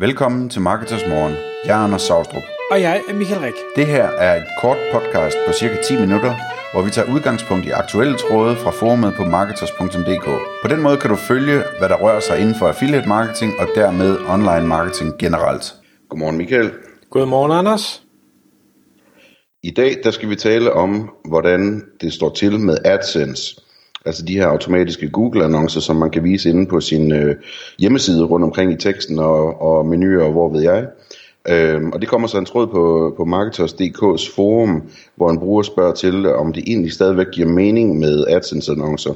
Velkommen til Marketers Morgen. Jeg er Anders Saustrup. Og jeg er Michael Rik. Det her er et kort podcast på cirka 10 minutter, hvor vi tager udgangspunkt i aktuelle tråde fra forumet på marketers.dk. På den måde kan du følge, hvad der rører sig inden for affiliate marketing og dermed online marketing generelt. Godmorgen Michael. Godmorgen Anders. I dag der skal vi tale om, hvordan det står til med AdSense. Altså de her automatiske Google-annoncer, som man kan vise inde på sin øh, hjemmeside rundt omkring i teksten og, og menuer og hvor ved jeg. Øhm, og det kommer så en tråd på, på Marketers.dk's forum, hvor en bruger spørger til, om det egentlig stadigvæk giver mening med AdSense-annoncer.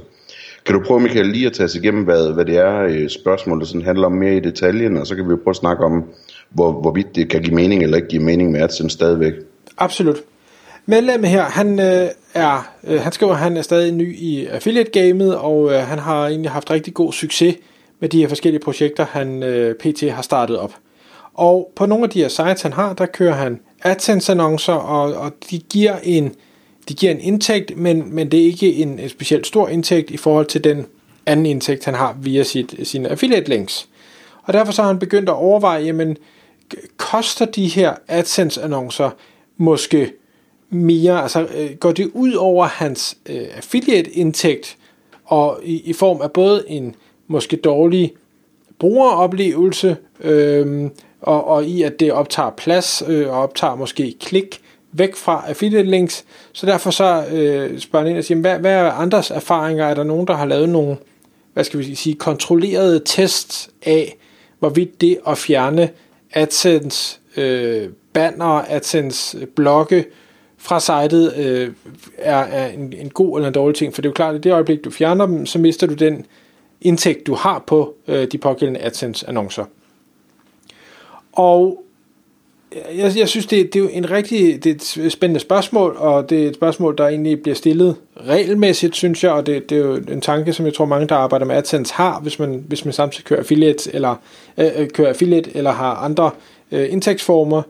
Kan du prøve, Michael, lige at tage os igennem, hvad, hvad det er, øh, spørgsmålet sådan handler om mere i detaljen, og så kan vi prøve at snakke om, hvor, hvorvidt det kan give mening eller ikke give mening med AdSense stadigvæk. Absolut medlem her, han øh, er, øh, han skriver, at han er stadig ny i affiliate-gamet, og øh, han har egentlig haft rigtig god succes med de her forskellige projekter, han øh, pt. har startet op. Og på nogle af de her sites, han har, der kører han AdSense-annoncer, og, og de giver en de giver en indtægt, men, men det er ikke en, en specielt stor indtægt i forhold til den anden indtægt, han har via sit, sine affiliate links. Og derfor så har han begyndt at overveje, jamen, koster de her AdSense-annoncer måske mere, altså øh, går det ud over hans øh, affiliate-indtægt, og i, i form af både en måske dårlig brugeroplevelse, øh, og, og i at det optager plads, øh, og optager måske klik væk fra affiliate links, så derfor så øh, spørger han ind og siger, hvad, hvad er andres erfaringer? Er der nogen, der har lavet nogle, hvad skal vi sige, kontrollerede tests af, hvorvidt det at fjerne AdSense øh, banner, AdSense øh, blogge, fra sitet øh, er, er en, en god eller en dårlig ting, for det er jo klart, at i det øjeblik, du fjerner dem, så mister du den indtægt, du har på øh, de pågældende AdSense-annoncer. Og jeg, jeg synes, det, det er jo en rigtig det er et spændende spørgsmål, og det er et spørgsmål, der egentlig bliver stillet regelmæssigt, synes jeg, og det, det er jo en tanke, som jeg tror mange, der arbejder med AdSense har, hvis man, hvis man samtidig kører affiliate, eller, øh, øh kører affiliate, eller har andre øh, indtægtsformer,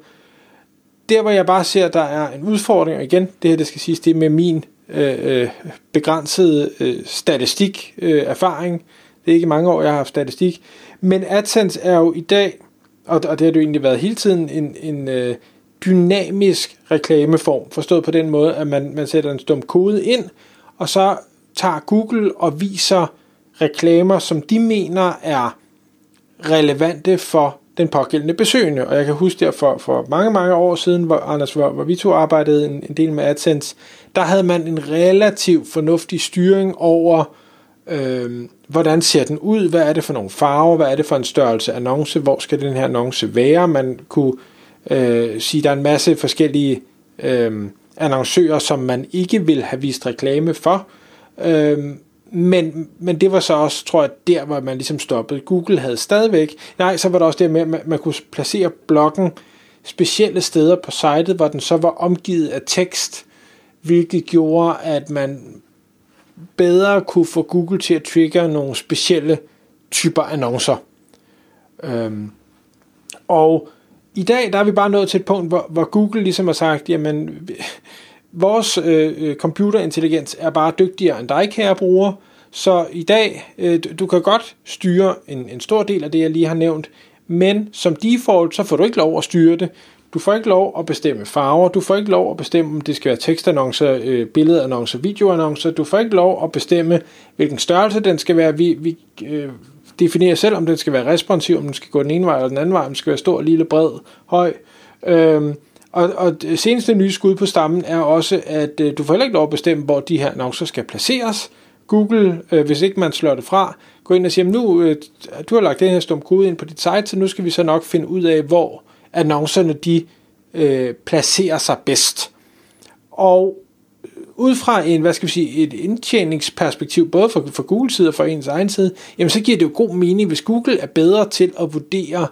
der hvor jeg bare ser, at der er en udfordring, og igen, det her det skal siges, det er med min øh, øh, begrænsede øh, statistik øh, erfaring. Det er ikke mange år, jeg har haft statistik. Men AdSense er jo i dag, og, og det har det jo egentlig været hele tiden, en, en øh, dynamisk reklameform. Forstået på den måde, at man, man sætter en stum kode ind, og så tager Google og viser reklamer, som de mener er relevante for den pågældende besøgende. Og jeg kan huske der for, for mange, mange år siden, hvor Anders, hvor, hvor vi to arbejdede en, en del med AdSense, der havde man en relativ fornuftig styring over, øh, hvordan ser den ud, hvad er det for nogle farver, hvad er det for en størrelse annonce, hvor skal den her annonce være. Man kunne øh, sige, der er en masse forskellige øh, annoncører, som man ikke vil have vist reklame for. Øh, men, men det var så også, tror jeg, der, hvor man ligesom stoppede. Google havde stadigvæk, nej, så var der også det med, at man, man kunne placere bloggen specielle steder på sitet, hvor den så var omgivet af tekst, hvilket gjorde, at man bedre kunne få Google til at trigge nogle specielle typer annoncer. Øhm, og i dag, der er vi bare nået til et punkt, hvor, hvor Google ligesom har sagt, jamen, vores øh, øh, computerintelligens er bare dygtigere end dig, kære bruger, så i dag, øh, du kan godt styre en, en stor del af det, jeg lige har nævnt, men som default, så får du ikke lov at styre det. Du får ikke lov at bestemme farver, du får ikke lov at bestemme, om det skal være tekstannoncer, øh, billedannoncer, videoannoncer, du får ikke lov at bestemme, hvilken størrelse den skal være. Vi, vi øh, definerer selv, om den skal være responsiv, om den skal gå den ene vej eller den anden vej, om den skal være stor, lille, bred, høj. Øh, og, og det seneste nye skud på stammen er også, at øh, du får heller ikke lov at bestemme, hvor de her annoncer skal placeres. Google, øh, hvis ikke man slår det fra, gå ind og siger, nu øh, du har lagt den her stum kode ind på dit site, så nu skal vi så nok finde ud af, hvor annoncerne de øh, placerer sig bedst. Og øh, ud fra en, hvad skal vi sige, et indtjeningsperspektiv, både for, for Google side og for ens egen side, jamen så giver det jo god mening, hvis Google er bedre til at vurdere,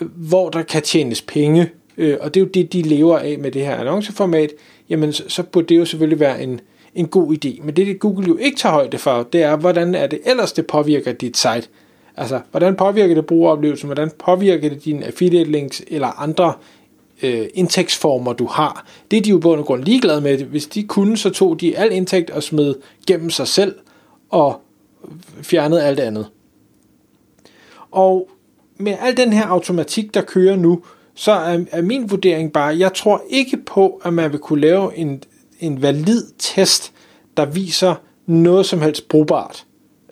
øh, hvor der kan tjenes penge øh, og det er jo det, de lever af med det her annonceformat, jamen så, så burde det jo selvfølgelig være en, en god idé. Men det, det Google jo ikke tager højde for, det er, hvordan er det ellers, det påvirker dit site. Altså, hvordan påvirker det brugeroplevelsen, hvordan påvirker det dine affiliate links eller andre øh, indtægtsformer, du har. Det er de jo på en grund ligeglade med. Hvis de kunne, så tog de al indtægt og smed gennem sig selv og fjernede alt andet. Og med al den her automatik, der kører nu, så er, er min vurdering bare, jeg tror ikke på, at man vil kunne lave en, en valid test, der viser noget som helst brugbart.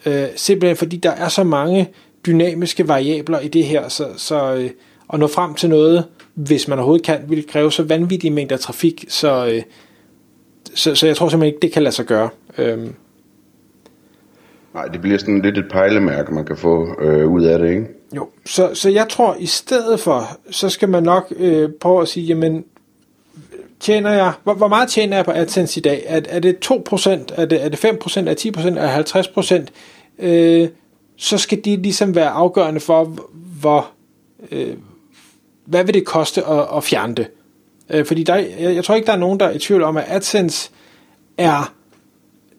Øh, simpelthen fordi der er så mange dynamiske variabler i det her, så, så øh, at nå frem til noget, hvis man overhovedet kan, vil kræve så vanvittige mængder trafik, så, øh, så, så jeg tror simpelthen ikke, det kan lade sig gøre. Øh, Nej, det bliver sådan lidt et pejlemærke, man kan få øh, ud af det, ikke? Jo, så, så jeg tror, i stedet for, så skal man nok øh, prøve at sige, jamen, tjener jeg, hvor, hvor meget tjener jeg på AdSense i dag? Er, er det 2%, er det, er det 5%, er det 10%, er det 50%? Øh, så skal de ligesom være afgørende for, hvor, øh, hvad vil det koste at, at fjerne det? Øh, fordi der, jeg, jeg tror ikke, der er nogen, der er i tvivl om, at AdSense er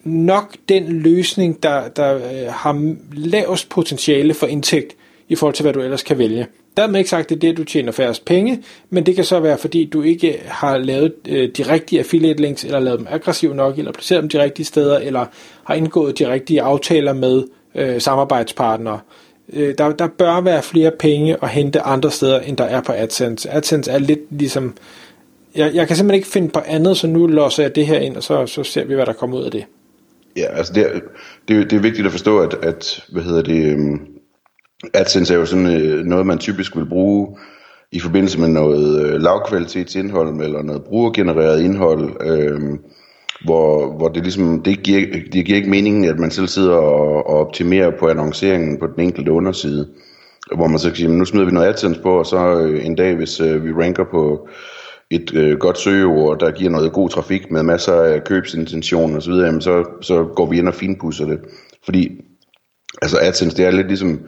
nok den løsning, der, der øh, har lavest potentiale for indtægt i forhold til, hvad du ellers kan vælge. Dermed ikke sagt, at det er det, du tjener færrest penge, men det kan så være, fordi du ikke har lavet øh, de rigtige affiliate links, eller lavet dem aggressivt nok, eller placeret dem de rigtige steder, eller har indgået de rigtige aftaler med øh, samarbejdspartnere. Øh, der, der bør være flere penge at hente andre steder, end der er på AdSense. AdSense er lidt ligesom... Jeg, jeg kan simpelthen ikke finde på andet, så nu låser jeg det her ind, og så, så ser vi, hvad der kommer ud af det. Ja, altså det er, det, det er vigtigt at forstå, at, at hvad hedder det, um, AdSense er jo sådan øh, noget, man typisk vil bruge i forbindelse med noget øh, lavkvalitetsindhold eller noget brugergenereret indhold, øh, hvor, hvor det ligesom, det giver, det giver ikke mening, at man selv sidder og, og optimerer på annonceringen på den enkelte underside, hvor man så kan sige, nu smider vi noget AdSense på, og så øh, en dag, hvis vi ranker på et øh, godt søgeord, der giver noget god trafik med masser af købsintention og så videre, jamen så, så går vi ind og finpudser det. Fordi altså AdSense, det er lidt ligesom,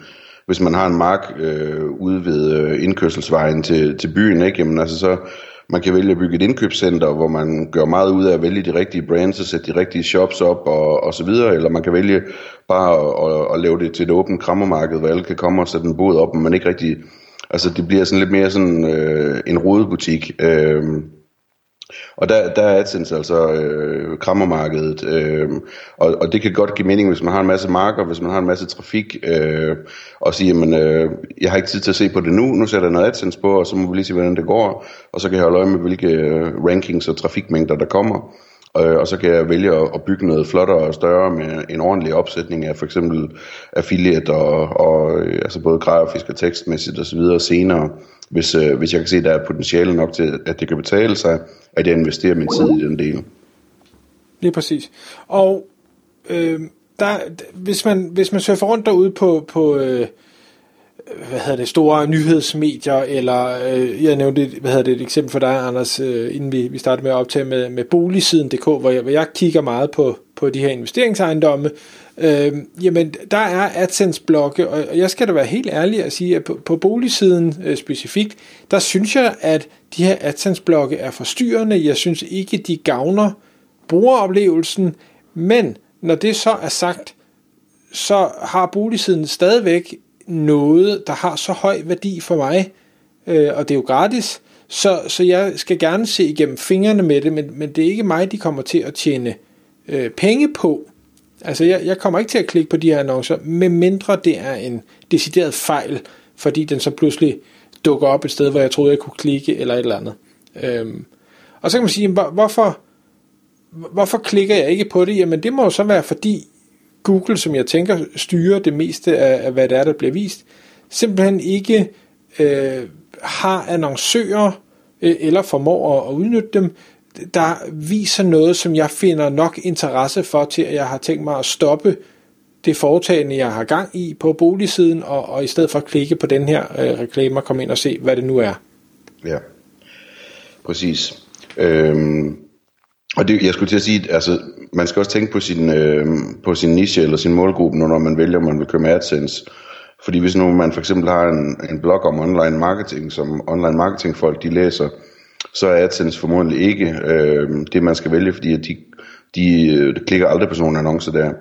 hvis man har en mark øh, ude ved øh, indkørselsvejen til, til byen, ikke? Jamen, altså så, man kan vælge at bygge et indkøbscenter, hvor man gør meget ud af at vælge de rigtige brands og sætte de rigtige shops op og, og så videre, eller man kan vælge bare at, at, at lave det til et åbent krammermarked, hvor alle kan komme og sætte en bod op, men man ikke rigtig Altså det bliver sådan lidt mere sådan øh, en rodebutik. Øh, og der, der er AdSense altså øh, krammermarkedet, øh, og, og det kan godt give mening, hvis man har en masse marker, hvis man har en masse trafik, øh, og sige, jamen, øh, jeg har ikke tid til at se på det nu, nu sætter jeg noget AdSense på, og så må vi lige se, hvordan det går, og så kan jeg holde øje med, hvilke øh, rankings og trafikmængder, der kommer. Øh, og så kan jeg vælge at, at bygge noget flottere og større med en ordentlig opsætning af for eksempel affiliate og, og øh, altså både grafisk og tekstmæssigt og så videre senere, hvis, øh, hvis jeg kan se, at der er potentiale nok til, at det kan betale sig, at jeg investerer min tid i den del. Lige præcis. Og øh, der, hvis, man, hvis man surfer rundt derude på, på øh, hvad hedder det, store nyhedsmedier, eller øh, jeg nævnte et, hvad hedder det, et eksempel for dig, Anders, øh, inden vi, vi startede med at optage med, med boligsiden.dk, hvor jeg, hvor jeg kigger meget på, på de her investeringsejendomme, øh, jamen der er AdSense-blokke, og jeg skal da være helt ærlig at sige, at på, på boligsiden øh, specifikt, der synes jeg, at de her AdSense-blokke er forstyrrende. Jeg synes ikke, de gavner brugeroplevelsen, men når det så er sagt, så har boligsiden stadigvæk noget, der har så høj værdi for mig, øh, og det er jo gratis, så, så jeg skal gerne se igennem fingrene med det, men, men det er ikke mig, de kommer til at tjene øh, penge på. Altså, jeg, jeg kommer ikke til at klikke på de her annoncer, medmindre det er en decideret fejl, fordi den så pludselig dukker op et sted, hvor jeg troede, jeg kunne klikke, eller et eller andet. Øhm, og så kan man sige, hvorfor, hvorfor klikker jeg ikke på det? Jamen, det må jo så være, fordi Google, som jeg tænker styrer det meste af, af hvad det er, der bliver vist, simpelthen ikke øh, har annoncører øh, eller formår at, at udnytte dem, der viser noget, som jeg finder nok interesse for til, at jeg har tænkt mig at stoppe det foretagende, jeg har gang i på boligsiden, og, og i stedet for at klikke på den her øh, reklame og komme ind og se, hvad det nu er. Ja, præcis. Øhm, og det, jeg skulle til at sige, altså, man skal også tænke på sin, øh, på sin niche eller sin målgruppe, når man vælger, om man vil køre med AdSense. Fordi hvis nu man for eksempel har en, en blog om online marketing, som online marketing folk de læser, så er AdSense formodentlig ikke øh, det, man skal vælge, fordi de, de, øh, de klikker aldrig på sådan nogle annoncer der.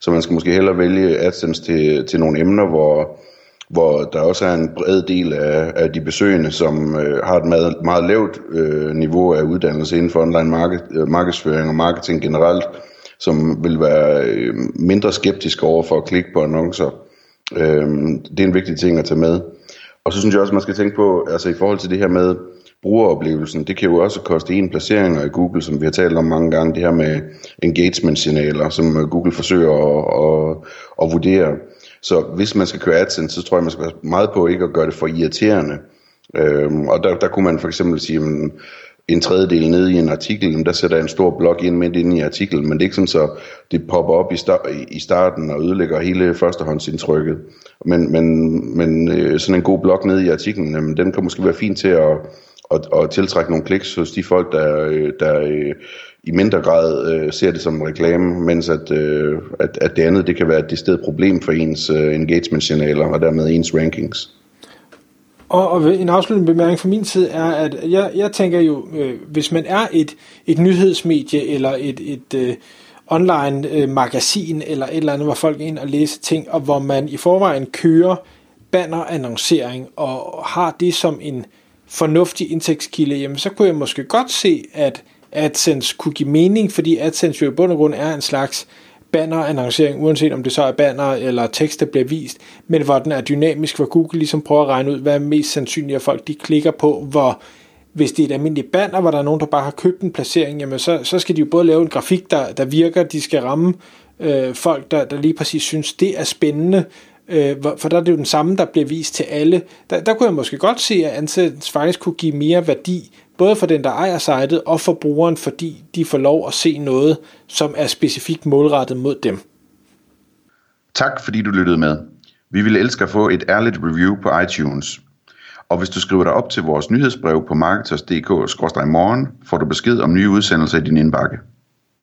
Så man skal måske hellere vælge AdSense til, til nogle emner, hvor, hvor der også er en bred del af, af de besøgende, som øh, har et meget, meget lavt øh, niveau af uddannelse inden for online market, øh, markedsføring og marketing generelt, som vil være øh, mindre skeptiske over for at klikke på annoncer. Øh, det er en vigtig ting at tage med. Og så synes jeg også, man skal tænke på, altså i forhold til det her med brugeroplevelsen, det kan jo også koste en placeringer i Google, som vi har talt om mange gange, det her med engagement-signaler, som øh, Google forsøger at, at, at vurdere. Så hvis man skal køre AdSense, så tror jeg, man skal være meget på ikke at gøre det for irriterende. Øhm, og der, der kunne man for eksempel sige, jamen, en tredjedel nede i en artikel, der sætter en stor blok ind midt inde i artiklen, men det er ikke sådan, så det popper op i, star- i starten og ødelægger hele førstehåndsindtrykket. Men, men, men øh, sådan en god blok nede i artiklen, jamen, den kan måske være fin til at, at, at tiltrække nogle kliks hos de folk, der, øh, der øh, i mindre grad øh, ser det som reklame, mens at, øh, at, at det andet det kan være et sted problem for ens øh, engagement-signaler og dermed ens rankings. Og, og en afsluttende bemærkning fra min side er, at jeg, jeg tænker jo, øh, hvis man er et, et nyhedsmedie eller et, et øh, online øh, magasin eller et eller andet, hvor folk er ind og læser ting, og hvor man i forvejen kører bannerannoncering og har det som en fornuftig indtægtskilde, jamen så kunne jeg måske godt se, at AdSense kunne give mening, fordi AdSense jo i bund og grund er en slags banner-annoncering, uanset om det så er banner eller tekst, der bliver vist, men hvor den er dynamisk, hvor Google ligesom prøver at regne ud, hvad er mest sandsynligt, at folk de klikker på, hvor hvis det er et almindeligt banner, hvor der er nogen, der bare har købt en placering, jamen så, så skal de jo både lave en grafik, der, der virker, de skal ramme øh, folk, der, der lige præcis synes, det er spændende, øh, for der er det jo den samme, der bliver vist til alle. Der, der kunne jeg måske godt se, at ansættelsen faktisk kunne give mere værdi, både for den, der ejer sitet, og for brugeren, fordi de får lov at se noget, som er specifikt målrettet mod dem. Tak fordi du lyttede med. Vi ville elske at få et ærligt review på iTunes. Og hvis du skriver dig op til vores nyhedsbrev på marketers.dk-morgen, får du besked om nye udsendelser i din indbakke.